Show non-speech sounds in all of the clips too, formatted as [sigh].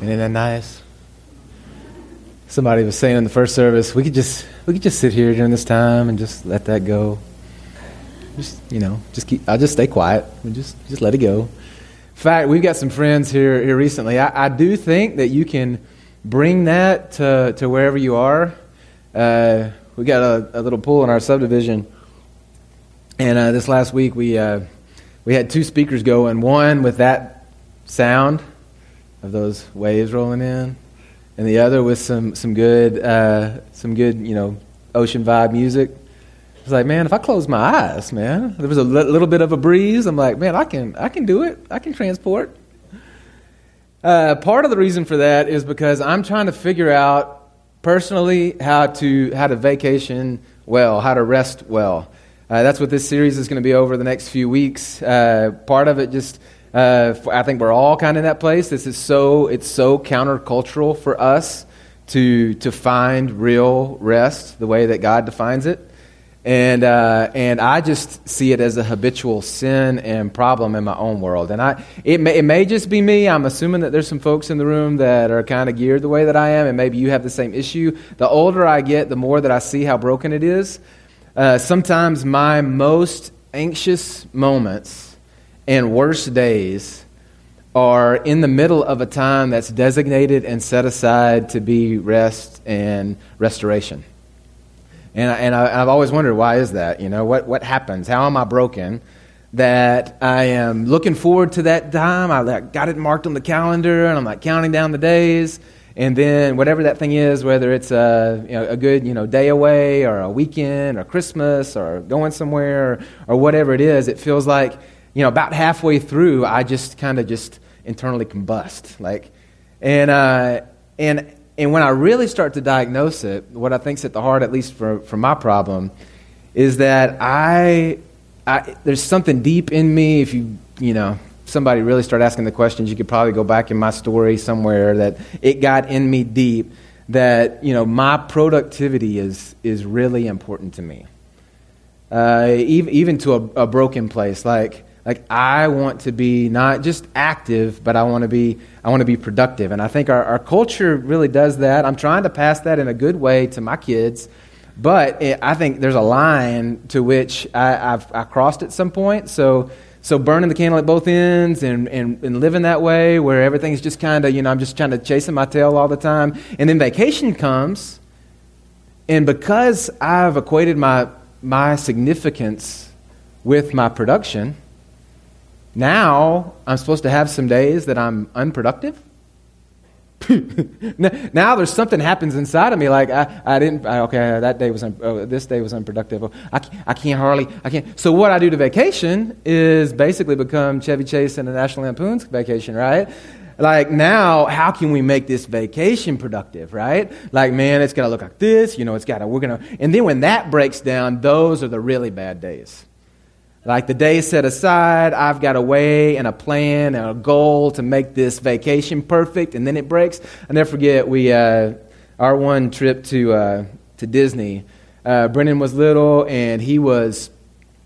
Isn't that nice? Somebody was saying in the first service, we could just we could just sit here during this time and just let that go. Just you know, just keep. I'll just stay quiet and just just let it go. In fact, we've got some friends here here recently. I, I do think that you can bring that to to wherever you are. Uh, we got a, a, little pool in our subdivision, and uh, this last week we uh, we had two speakers go, and one with that sound of those waves rolling in, and the other with some some good uh, some good you know ocean vibe music. I was like, man, if I close my eyes, man, there was a li- little bit of a breeze. I'm like, man, I can I can do it. I can transport. Uh, part of the reason for that is because I'm trying to figure out personally how to how to vacation well, how to rest well. Uh, that's what this series is going to be over the next few weeks. Uh, part of it just uh, I think we're all kind of in that place. This is so it's so countercultural for us to to find real rest the way that God defines it, and uh, and I just see it as a habitual sin and problem in my own world. And I it may, it may just be me. I'm assuming that there's some folks in the room that are kind of geared the way that I am, and maybe you have the same issue. The older I get, the more that I see how broken it is. Uh, sometimes my most anxious moments and worst days are in the middle of a time that's designated and set aside to be rest and restoration. And, I, and I, have always wondered why is that? You know, what, what happens? How am I broken? That I am looking forward to that time. I got it marked on the calendar, and I'm like counting down the days. And then whatever that thing is, whether it's a, you know, a good you know, day away or a weekend or Christmas or going somewhere or, or whatever it is, it feels like you know, about halfway through, I just kind of just internally combust. Like, and, uh, and, and when I really start to diagnose it, what I think's at the heart, at least for, for my problem, is that I, I, there's something deep in me. If you, you know, somebody really start asking the questions, you could probably go back in my story somewhere that it got in me deep that, you know, my productivity is, is really important to me. Uh, even, even to a, a broken place. Like, like I want to be not just active, but I want to be I want to be productive. And I think our, our culture really does that. I'm trying to pass that in a good way to my kids, but it, I think there's a line to which I, have I crossed at some point. So so burning the candle at both ends and, and, and living that way where everything's just kind of, you know, I'm just trying to chasing my tail all the time. And then vacation comes, and because I've equated my, my significance with my production, now I'm supposed to have some days that I'm unproductive. [laughs] now there's something happens inside of me like I, I didn't I, okay that day was un, oh, this day was unproductive. Oh, I, I can't hardly I can't so what I do to vacation is basically become Chevy Chase and the National Lampoon's vacation right? Like now how can we make this vacation productive right? Like man it's gonna look like this you know it's got to we're gonna and then when that breaks down those are the really bad days like the day set aside, I've got a way and a plan and a goal to make this vacation perfect, and then it breaks. I never forget we uh, our one trip to uh, to Disney. Uh, Brennan was little, and he was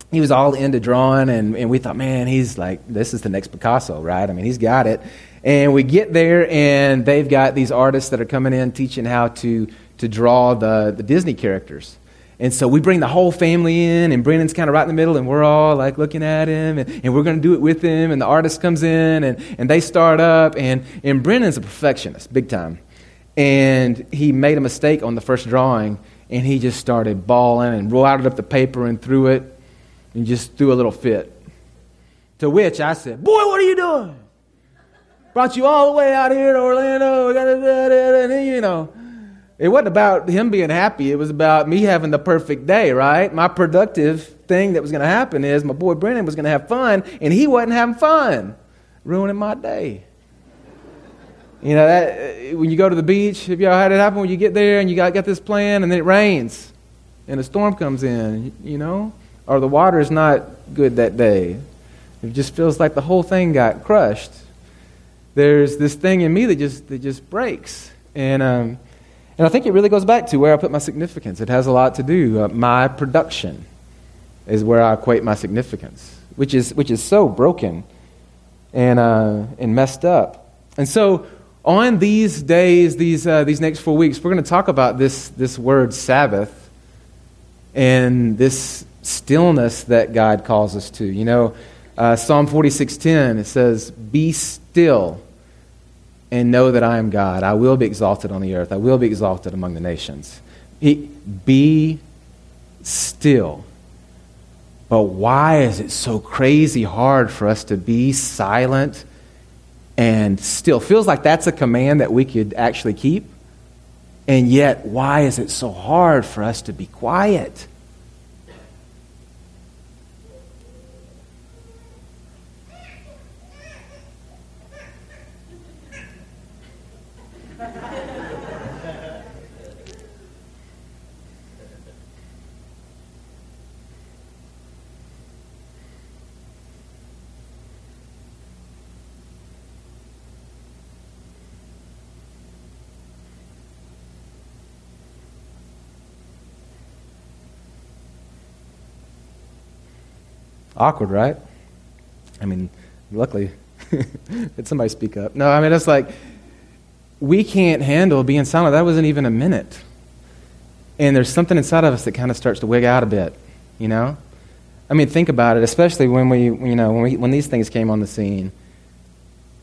he was all into drawing, and, and we thought, man, he's like this is the next Picasso, right? I mean, he's got it. And we get there, and they've got these artists that are coming in teaching how to to draw the the Disney characters. And so we bring the whole family in, and Brandon's kind of right in the middle, and we're all like looking at him, and, and we're going to do it with him. And the artist comes in, and, and they start up, and, and Brandon's a perfectionist, big time. And he made a mistake on the first drawing, and he just started bawling and rolled up the paper and threw it, and just threw a little fit. To which I said, Boy, what are you doing? Brought you all the way out here to Orlando, and you know. It wasn't about him being happy. It was about me having the perfect day, right? My productive thing that was going to happen is my boy Brennan was going to have fun, and he wasn't having fun, ruining my day. You know, that, when you go to the beach, have y'all had it happen when you get there and you got, got this plan and then it rains and a storm comes in, you know? Or the water is not good that day. It just feels like the whole thing got crushed. There's this thing in me that just, that just breaks. And, um, and I think it really goes back to where I put my significance. It has a lot to do. Uh, my production is where I equate my significance, which is, which is so broken and, uh, and messed up. And so, on these days, these, uh, these next four weeks, we're going to talk about this, this word Sabbath and this stillness that God calls us to. You know, uh, Psalm 46:10 it says, "Be still and know that I am God. I will be exalted on the earth. I will be exalted among the nations." He, be still. But why is it so crazy hard for us to be silent and still? Feels like that's a command that we could actually keep. And yet, why is it so hard for us to be quiet? Awkward, right? I mean, luckily, [laughs] did somebody speak up? No, I mean, it's like we can't handle being silent. That wasn't even a minute. And there's something inside of us that kind of starts to wig out a bit, you know? I mean, think about it, especially when we, you know, when, we, when these things came on the scene.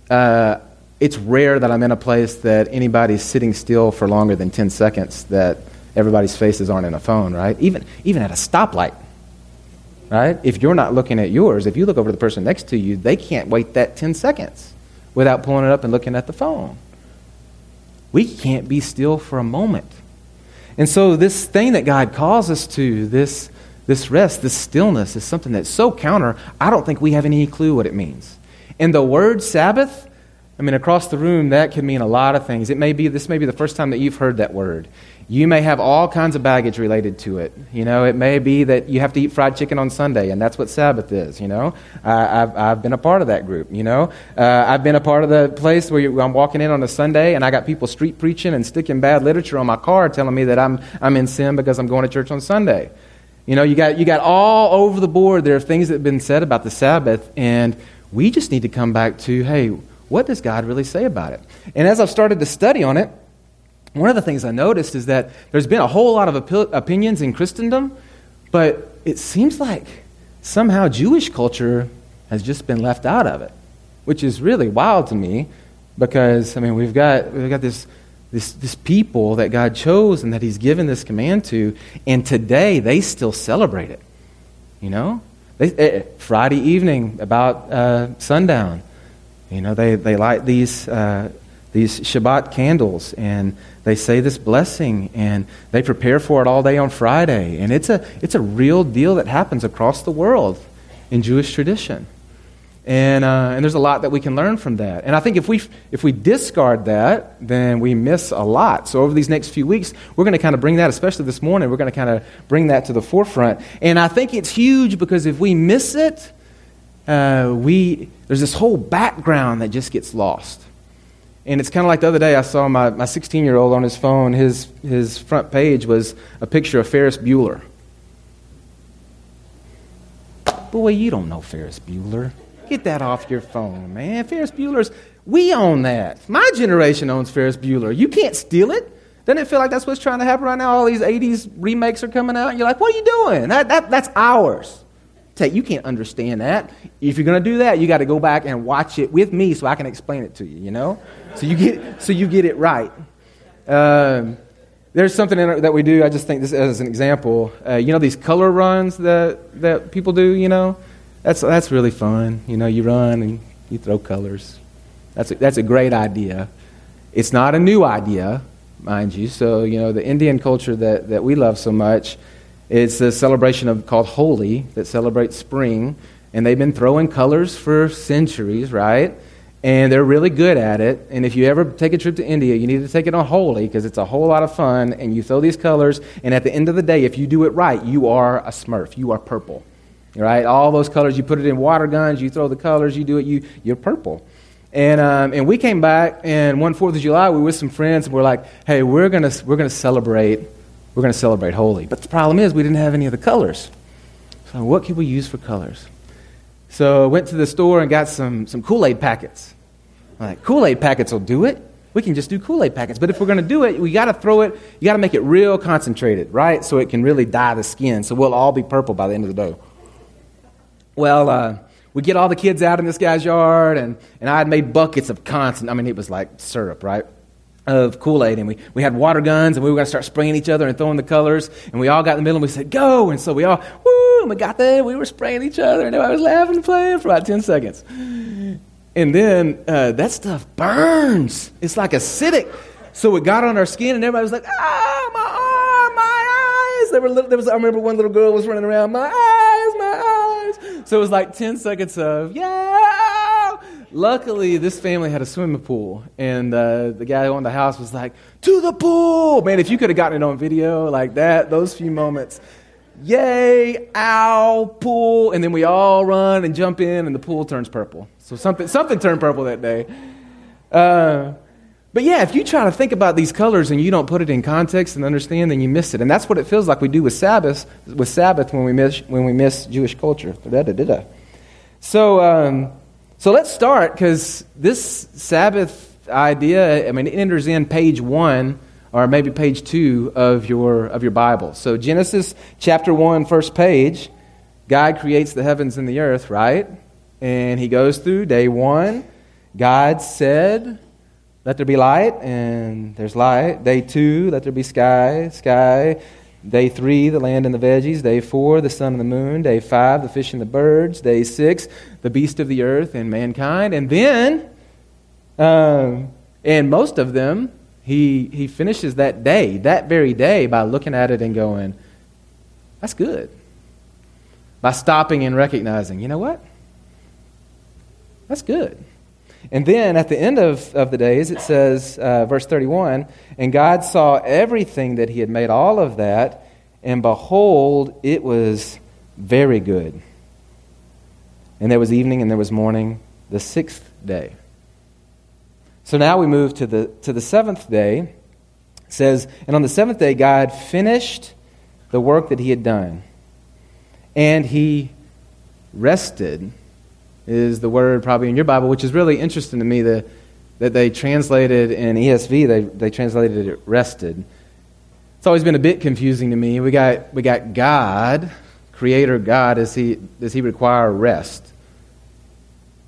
Uh, it's rare that I'm in a place that anybody's sitting still for longer than 10 seconds, that everybody's faces aren't in a phone, right? Even, even at a stoplight right? If you're not looking at yours, if you look over the person next to you, they can't wait that 10 seconds without pulling it up and looking at the phone. We can't be still for a moment. And so, this thing that God calls us to, this, this rest, this stillness, is something that's so counter, I don't think we have any clue what it means. And the word Sabbath, I mean, across the room, that can mean a lot of things. It may be, this may be the first time that you've heard that word. You may have all kinds of baggage related to it. You know, it may be that you have to eat fried chicken on Sunday, and that's what Sabbath is. You know, I've, I've been a part of that group. You know, uh, I've been a part of the place where you, I'm walking in on a Sunday, and I got people street preaching and sticking bad literature on my car, telling me that I'm I'm in sin because I'm going to church on Sunday. You know, you got you got all over the board. There are things that have been said about the Sabbath, and we just need to come back to, hey, what does God really say about it? And as I've started to study on it one of the things I noticed is that there's been a whole lot of op- opinions in Christendom, but it seems like somehow Jewish culture has just been left out of it, which is really wild to me because, I mean, we've got, we've got this, this, this people that God chose and that He's given this command to, and today they still celebrate it. You know? They, eh, Friday evening, about uh, sundown, you know, they, they light these. Uh, these Shabbat candles, and they say this blessing, and they prepare for it all day on Friday. And it's a, it's a real deal that happens across the world in Jewish tradition. And, uh, and there's a lot that we can learn from that. And I think if we, if we discard that, then we miss a lot. So over these next few weeks, we're going to kind of bring that, especially this morning, we're going to kind of bring that to the forefront. And I think it's huge because if we miss it, uh, we, there's this whole background that just gets lost. And it's kind of like the other day I saw my, my 16 year old on his phone, his, his front page was a picture of Ferris Bueller. Boy, you don't know Ferris Bueller. Get that off your phone, man. Ferris Bueller's, we own that. My generation owns Ferris Bueller. You can't steal it. Doesn't it feel like that's what's trying to happen right now? All these 80s remakes are coming out. And you're like, what are you doing? That, that, that's ours. You can't understand that. If you're going to do that, you got to go back and watch it with me so I can explain it to you, you know? So you get, so you get it right. Um, there's something that we do. I just think this as an example. Uh, you know these color runs that, that people do. You know, that's that's really fun. You know, you run and you throw colors. That's a, that's a great idea. It's not a new idea, mind you. So you know the Indian culture that, that we love so much. It's a celebration of called Holi that celebrates spring, and they've been throwing colors for centuries, right? and they're really good at it. And if you ever take a trip to India, you need to take it on Holi because it's a whole lot of fun. And you throw these colors, and at the end of the day, if you do it right, you are a Smurf. You are purple, right? All those colors. You put it in water guns. You throw the colors. You do it. You you're purple. And um, and we came back, and one Fourth of July, we were with some friends, and we're like, hey, we're gonna we're gonna celebrate we're gonna celebrate Holi. But the problem is, we didn't have any of the colors. So what could we use for colors? So I went to the store and got some, some Kool Aid packets. I'm like, Kool Aid packets will do it. we can just do Kool Aid packets. But if we're going to do it, we got to throw it, you got to make it real concentrated, right? So it can really dye the skin. So we'll all be purple by the end of the day. Well, uh, we get all the kids out in this guy's yard, and, and I had made buckets of constant, I mean, it was like syrup, right? Of Kool Aid, and we, we had water guns, and we were going to start spraying each other and throwing the colors. And we all got in the middle, and we said, Go! And so we all, woo! And we got there, we were spraying each other, and everybody was laughing and playing for about 10 seconds. And then uh, that stuff burns. It's like acidic. So it got on our skin, and everybody was like, ah, my arm, my eyes. There, were little, there was, I remember one little girl was running around, my eyes, my eyes. So it was like 10 seconds of, yeah. Luckily, this family had a swimming pool, and uh, the guy who owned the house was like, to the pool. Man, if you could have gotten it on video like that, those few moments, yay, ow, pool. And then we all run and jump in, and the pool turns purple. So something, something turned purple that day. Uh, but yeah, if you try to think about these colors and you don't put it in context and understand, then you miss it. And that's what it feels like we do with Sabbath, with Sabbath when we miss, when we miss Jewish culture. Da-da-da-da. So, um, so let's start because this Sabbath idea, I mean, it enters in page one or maybe page two of your, of your Bible. So Genesis chapter one, first page, God creates the heavens and the earth, right? And he goes through day one. God said, Let there be light, and there's light. Day two, let there be sky, sky. Day three, the land and the veggies. Day four, the sun and the moon. Day five, the fish and the birds. Day six, the beast of the earth and mankind. And then, um, and most of them, he, he finishes that day, that very day, by looking at it and going, That's good. By stopping and recognizing, you know what? That's good. And then at the end of, of the days, it says, uh, verse 31 And God saw everything that He had made, all of that, and behold, it was very good. And there was evening and there was morning, the sixth day. So now we move to the, to the seventh day. It says, And on the seventh day, God finished the work that He had done, and He rested is the word probably in your Bible, which is really interesting to me that, that they translated in ESV, they, they translated it rested. It's always been a bit confusing to me. We got, we got God, Creator God, does he, does he require rest?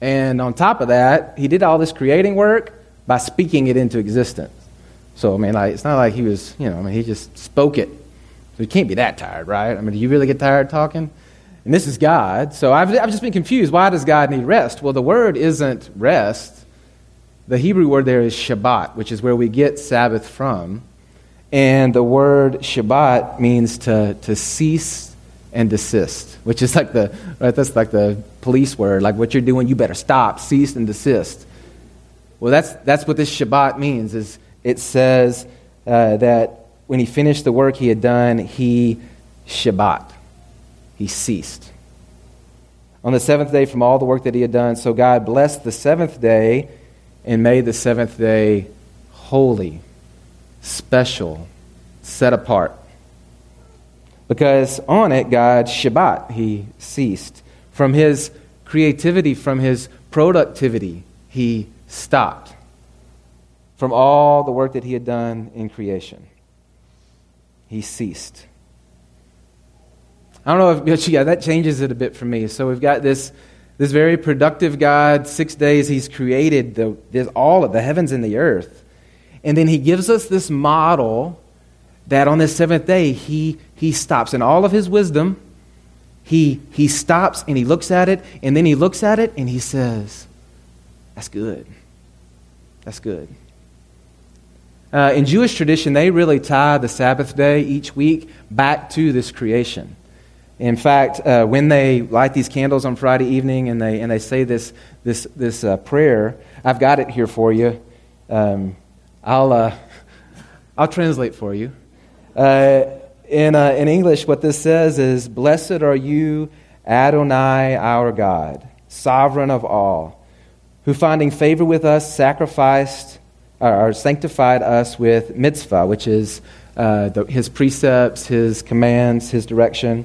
And on top of that, he did all this creating work by speaking it into existence. So, I mean, like, it's not like he was, you know, I mean, he just spoke it. So he can't be that tired, right? I mean, do you really get tired talking? And this is God. So I've, I've just been confused. Why does God need rest? Well, the word isn't rest. The Hebrew word there is Shabbat, which is where we get Sabbath from. And the word Shabbat means to, to cease and desist, which is like the, right, that's like the police word. Like what you're doing, you better stop, cease and desist. Well, that's, that's what this Shabbat means, is it says uh, that when he finished the work he had done, he Shabbat he ceased. On the seventh day, from all the work that he had done, so God blessed the seventh day and made the seventh day holy, special, set apart. Because on it, God, Shabbat, he ceased. From his creativity, from his productivity, he stopped. From all the work that he had done in creation, he ceased. I don't know if [laughs] yeah, that changes it a bit for me. So we've got this this very productive God. Six days He's created the, this, all of the heavens and the earth, and then He gives us this model that on this seventh day He He stops in all of His wisdom. He He stops and He looks at it, and then He looks at it and He says, "That's good. That's good." Uh, in Jewish tradition, they really tie the Sabbath day each week back to this creation. In fact, uh, when they light these candles on Friday evening and they, and they say this, this, this uh, prayer, I've got it here for you. Um, I'll, uh, [laughs] I'll translate for you. Uh, in, uh, in English, what this says is Blessed are you, Adonai, our God, sovereign of all, who finding favor with us sacrificed or sanctified us with mitzvah, which is uh, the, his precepts, his commands, his direction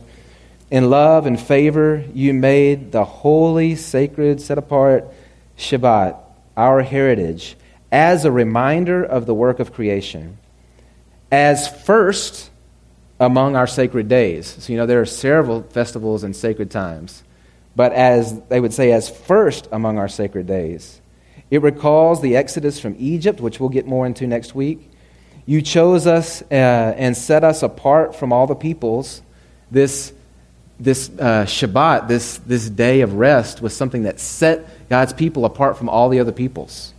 in love and favor, you made the holy, sacred, set apart Shabbat our heritage as a reminder of the work of creation, as first among our sacred days. So, you know, there are several festivals and sacred times, but as they would say, as first among our sacred days. It recalls the Exodus from Egypt, which we'll get more into next week. You chose us uh, and set us apart from all the peoples. This, this uh, Shabbat, this, this day of rest, was something that set God's people apart from all the other peoples.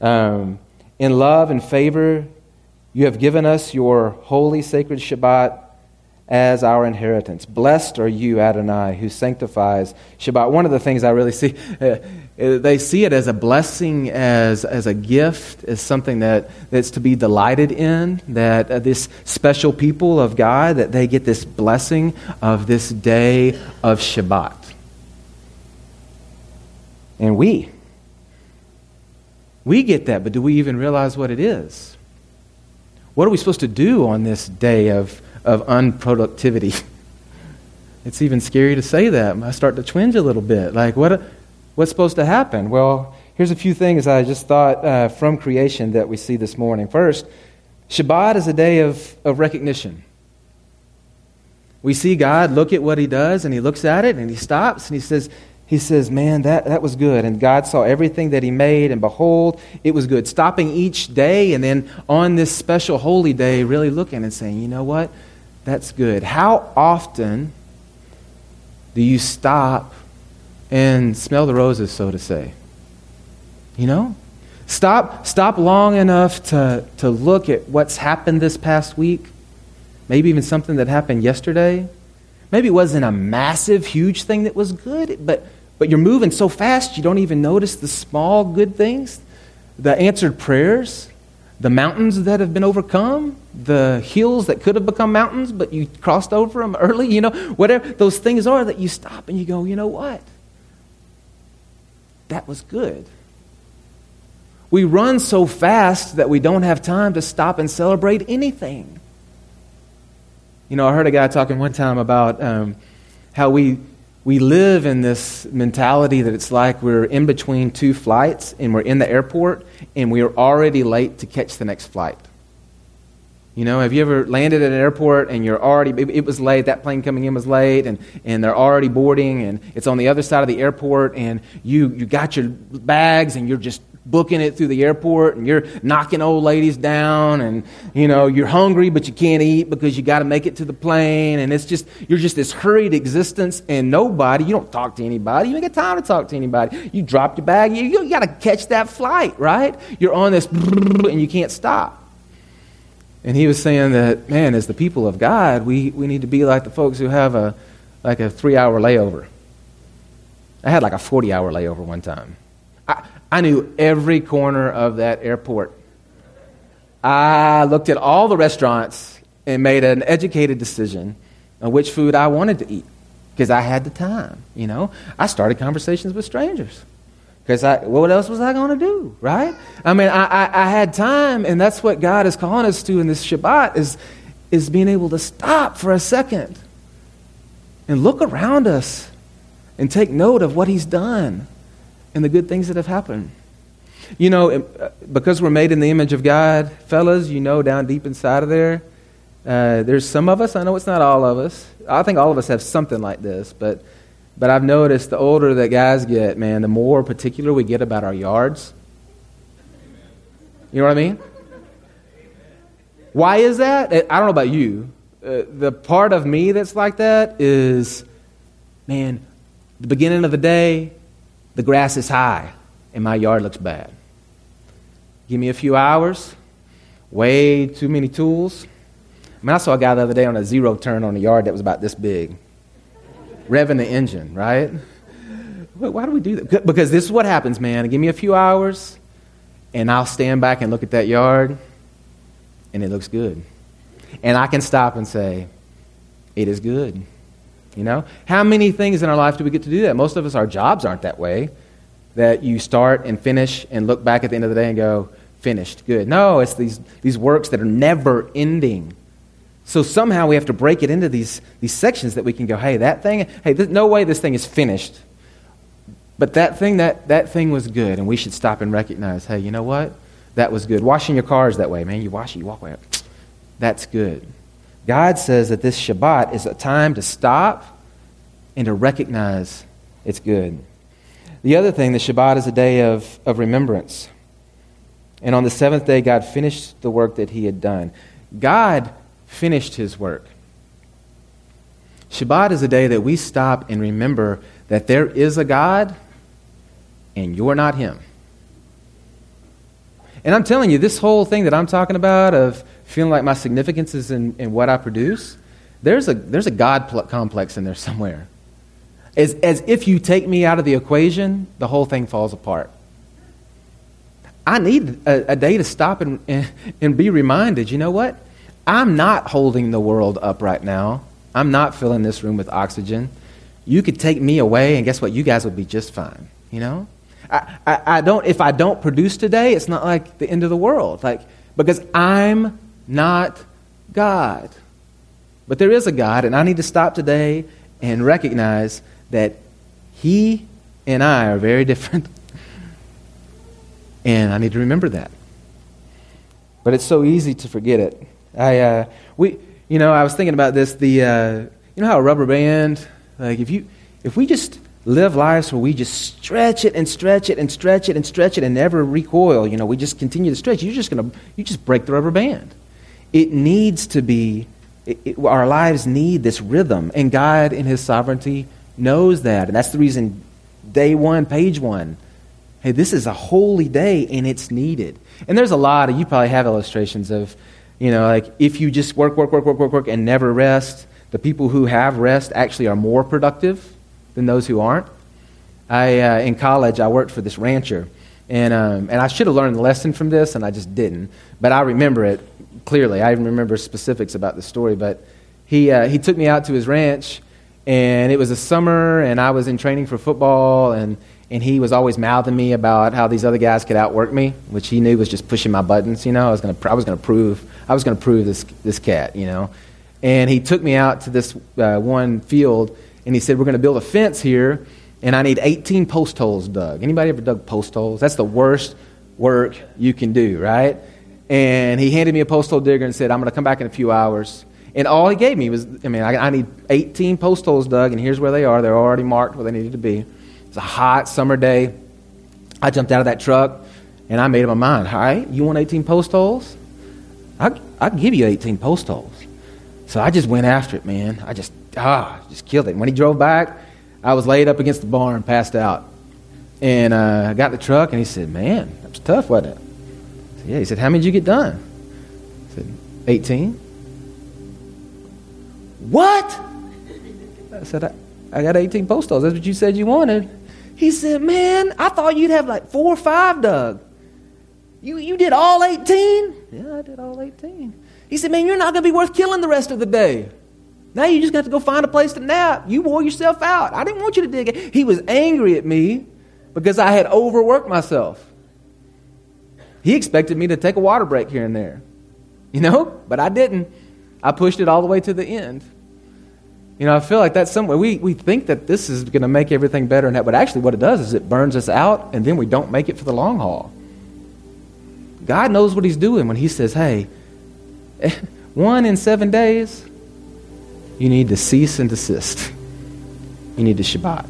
Um, in love and favor, you have given us your holy, sacred Shabbat as our inheritance. Blessed are you, Adonai, who sanctifies Shabbat. One of the things I really see, [laughs] they see it as a blessing, as, as a gift, as something that, that's to be delighted in, that uh, this special people of God, that they get this blessing of this day of Shabbat. And we, we get that, but do we even realize what it is? What are we supposed to do on this day of, of unproductivity? [laughs] It's even scary to say that. I start to twinge a little bit. Like, what, what's supposed to happen? Well, here's a few things I just thought uh, from creation that we see this morning. First, Shabbat is a day of, of recognition. We see God look at what he does, and he looks at it, and he stops, and he says, he says, Man, that, that was good. And God saw everything that He made, and behold, it was good. Stopping each day, and then on this special holy day, really looking and saying, You know what? That's good. How often do you stop and smell the roses, so to say? You know? Stop, stop long enough to, to look at what's happened this past week, maybe even something that happened yesterday Maybe it wasn't a massive, huge thing that was good, but, but you're moving so fast you don't even notice the small good things, the answered prayers, the mountains that have been overcome, the hills that could have become mountains, but you crossed over them early, you know, whatever those things are that you stop and you go, you know what? That was good. We run so fast that we don't have time to stop and celebrate anything. You know, I heard a guy talking one time about um, how we, we live in this mentality that it's like we're in between two flights and we're in the airport and we are already late to catch the next flight. You know, have you ever landed at an airport and you're already, it was late, that plane coming in was late, and, and they're already boarding, and it's on the other side of the airport, and you, you got your bags and you're just booking it through the airport and you're knocking old ladies down and you know you're hungry but you can't eat because you got to make it to the plane and it's just you're just this hurried existence and nobody you don't talk to anybody you ain't got time to talk to anybody. You drop your bag you, you got to catch that flight right? You're on this and you can't stop and he was saying that man as the people of god we, we need to be like the folks who have a like a three hour layover i had like a 40 hour layover one time I, I knew every corner of that airport. I looked at all the restaurants and made an educated decision on which food I wanted to eat because I had the time, you know. I started conversations with strangers because I, what else was I going to do, right? I mean, I, I, I, had time, and that's what God is calling us to in this Shabbat is, is being able to stop for a second and look around us and take note of what He's done and the good things that have happened. You know, uh, because we're made in the image of God, fellas, you know down deep inside of there, uh, there's some of us, I know it's not all of us. I think all of us have something like this, but, but I've noticed the older that guys get, man, the more particular we get about our yards. You know what I mean? Why is that? I don't know about you. Uh, the part of me that's like that is, man, the beginning of the day, the grass is high and my yard looks bad. Give me a few hours, way too many tools. I mean, I saw a guy the other day on a zero turn on a yard that was about this big, revving the engine, right? Why do we do that? Because this is what happens, man. Give me a few hours, and I'll stand back and look at that yard, and it looks good. And I can stop and say, it is good. You know? How many things in our life do we get to do that? Most of us, our jobs aren't that way. That you start and finish and look back at the end of the day and go, finished, good. No, it's these, these works that are never ending. So somehow we have to break it into these, these sections that we can go, hey, that thing, hey, no way this thing is finished. But that thing, that, that thing was good, and we should stop and recognize, hey, you know what? That was good. Washing your cars that way, man. You wash it, you walk away. [tsk] That's good. God says that this Shabbat is a time to stop and to recognize it's good. The other thing, the Shabbat is a day of, of remembrance. And on the seventh day, God finished the work that he had done. God finished his work. Shabbat is a day that we stop and remember that there is a God and you're not him. And I'm telling you, this whole thing that I'm talking about of feeling like my significance is in, in what I produce, there's a, there's a God pl- complex in there somewhere. As, as if you take me out of the equation, the whole thing falls apart. I need a, a day to stop and, and, and be reminded you know what? I'm not holding the world up right now. I'm not filling this room with oxygen. You could take me away, and guess what? You guys would be just fine. You know? I, I, I don't, if I don't produce today, it's not like the end of the world. Like, because I'm not God. But there is a God, and I need to stop today and recognize that He and I are very different. [laughs] and I need to remember that. But it's so easy to forget it. I, uh, we, you know, I was thinking about this. The, uh, you know how a rubber band, like if you, if we just live lives where we just stretch it and stretch it and stretch it and stretch it and never recoil, you know, we just continue to stretch. You're just gonna, you just break the rubber band. It needs to be. It, it, our lives need this rhythm, and God, in His sovereignty, knows that, and that's the reason. Day one, page one. Hey, this is a holy day, and it's needed. And there's a lot of you probably have illustrations of you know, like if you just work, work, work, work, work, work, and never rest, the people who have rest actually are more productive than those who aren't. I, uh, in college, I worked for this rancher, and, um, and I should have learned the lesson from this, and I just didn't. But I remember it clearly. I even remember specifics about the story. But he, uh, he took me out to his ranch, and it was a summer, and I was in training for football, and and he was always mouthing me about how these other guys could outwork me, which he knew was just pushing my buttons. You know, I was going to I was going to prove I was going to prove this this cat. You know, and he took me out to this uh, one field, and he said, "We're going to build a fence here, and I need 18 post holes dug. Anybody ever dug post holes? That's the worst work you can do, right?" And he handed me a post hole digger and said, "I'm going to come back in a few hours." And all he gave me was, I mean, I, I need 18 post holes dug, and here's where they are. They're already marked where they needed to be. It's a hot summer day. I jumped out of that truck and I made up my mind. All right, you want 18 post holes? I, I'll give you 18 post holes. So I just went after it, man. I just, ah, just killed it. When he drove back, I was laid up against the barn, passed out. And uh, I got the truck and he said, man, that was tough, wasn't it? Said, yeah. He said, how many did you get done? I said, 18. What? I said, I, I got 18 post holes. That's what you said you wanted. He said, Man, I thought you'd have like four or five, Doug. You, you did all 18? Yeah, I did all 18. He said, Man, you're not going to be worth killing the rest of the day. Now you just got to go find a place to nap. You wore yourself out. I didn't want you to dig it. He was angry at me because I had overworked myself. He expected me to take a water break here and there, you know, but I didn't. I pushed it all the way to the end. You know, I feel like that's somewhere we, we think that this is going to make everything better, and that, but actually, what it does is it burns us out, and then we don't make it for the long haul. God knows what He's doing when He says, hey, [laughs] one in seven days, you need to cease and desist. You need to Shabbat.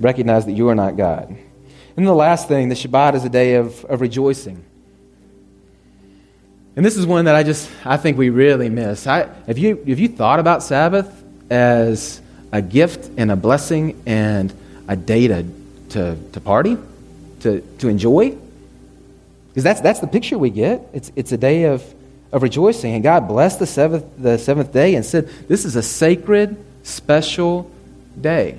Recognize that you are not God. And the last thing, the Shabbat is a day of, of rejoicing. And this is one that I just I think we really miss. I, have you have you thought about Sabbath as a gift and a blessing and a day to to, to party, to, to enjoy? Because that's that's the picture we get. It's it's a day of, of rejoicing. And God blessed the seventh the seventh day and said, This is a sacred, special day.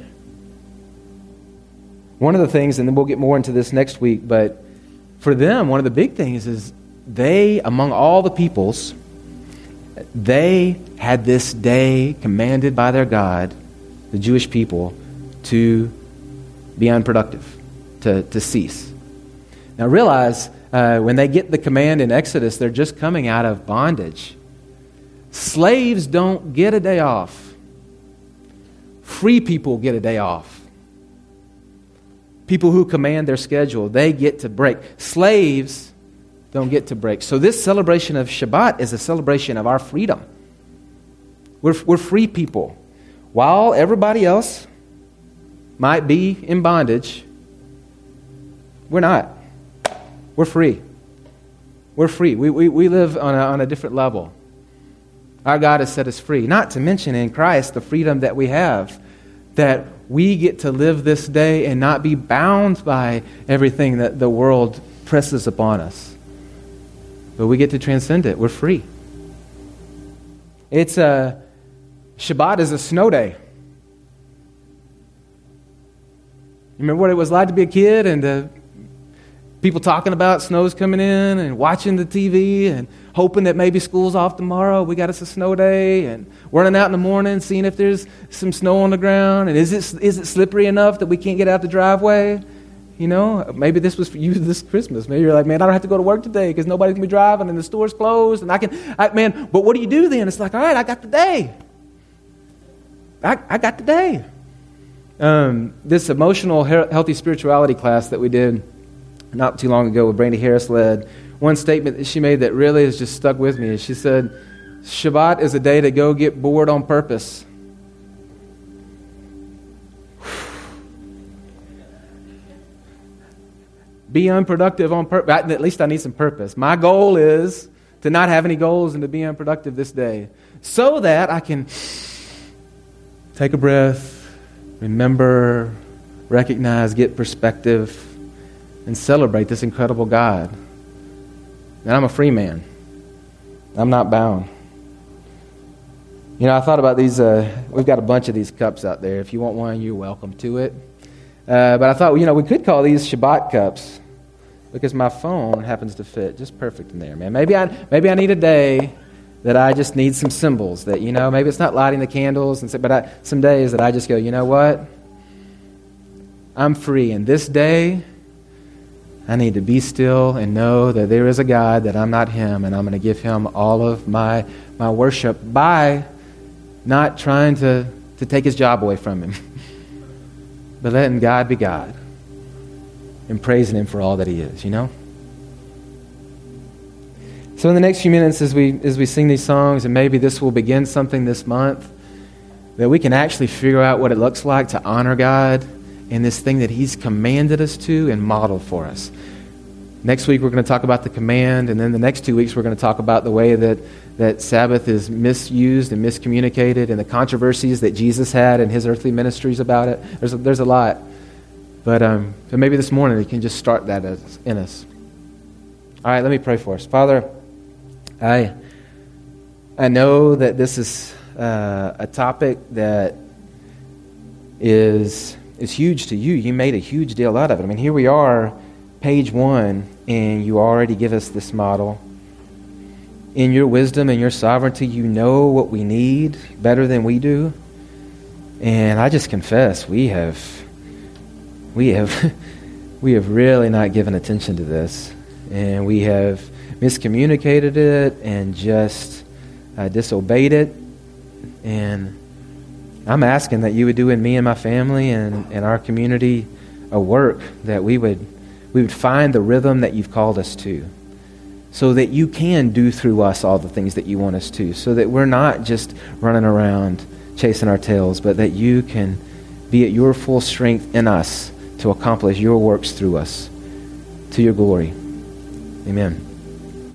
One of the things, and then we'll get more into this next week, but for them, one of the big things is they, among all the peoples, they had this day commanded by their God, the Jewish people, to be unproductive, to, to cease. Now realize uh, when they get the command in Exodus, they're just coming out of bondage. Slaves don't get a day off, free people get a day off. People who command their schedule, they get to break. Slaves don't get to break. So, this celebration of Shabbat is a celebration of our freedom. We're, we're free people. While everybody else might be in bondage, we're not. We're free. We're free. We, we, we live on a, on a different level. Our God has set us free. Not to mention in Christ the freedom that we have, that we get to live this day and not be bound by everything that the world presses upon us. But we get to transcend it. We're free. It's a Shabbat is a snow day. You remember what it was like to be a kid and to people talking about snow's coming in and watching the TV and hoping that maybe school's off tomorrow. We got us a snow day and running out in the morning, seeing if there's some snow on the ground. And is it, is it slippery enough that we can't get out the driveway? You know, maybe this was for you [laughs] this Christmas. Maybe you're like, man, I don't have to go to work today because nobody's to be driving and the store's closed. And I can, I, man, but what do you do then? It's like, all right, I got the day. I, I got the day. Um, this emotional, healthy spirituality class that we did not too long ago with Brandy Harris led, one statement that she made that really has just stuck with me is she said, Shabbat is a day to go get bored on purpose. [sighs] be unproductive on purpose. At least I need some purpose. My goal is to not have any goals and to be unproductive this day so that I can take a breath, remember, recognize, get perspective and celebrate this incredible God. And I'm a free man, I'm not bound. You know, I thought about these. Uh, we've got a bunch of these cups out there. If you want one, you're welcome to it. Uh, but I thought, you know, we could call these Shabbat cups because my phone happens to fit just perfect in there, man. Maybe I, maybe I need a day that I just need some symbols that, you know, maybe it's not lighting the candles, and but I, some days that I just go, you know what? I'm free. And this day, I need to be still and know that there is a God, that I'm not Him, and I'm going to give Him all of my, my worship by not trying to, to take His job away from Him, [laughs] but letting God be God and praising Him for all that He is, you know? So, in the next few minutes, as we, as we sing these songs, and maybe this will begin something this month, that we can actually figure out what it looks like to honor God in this thing that He's commanded us to and modeled for us. Next week, we're going to talk about the command, and then the next two weeks, we're going to talk about the way that, that Sabbath is misused and miscommunicated and the controversies that Jesus had in his earthly ministries about it. There's a, there's a lot. But, um, but maybe this morning, we can just start that as, in us. All right, let me pray for us. Father, I, I know that this is uh, a topic that is is huge to you. You made a huge deal out of it. I mean, here we are, page one, and you already give us this model. In your wisdom and your sovereignty, you know what we need better than we do. And I just confess, we have, we have, [laughs] we have really not given attention to this, and we have miscommunicated it and just uh, disobeyed it, and I'm asking that you would do in me and my family and, in our community a work that we would, we would find the rhythm that you've called us to so that you can do through us all the things that you want us to, so that we're not just running around chasing our tails, but that you can be at your full strength in us to accomplish your works through us to your glory. Amen.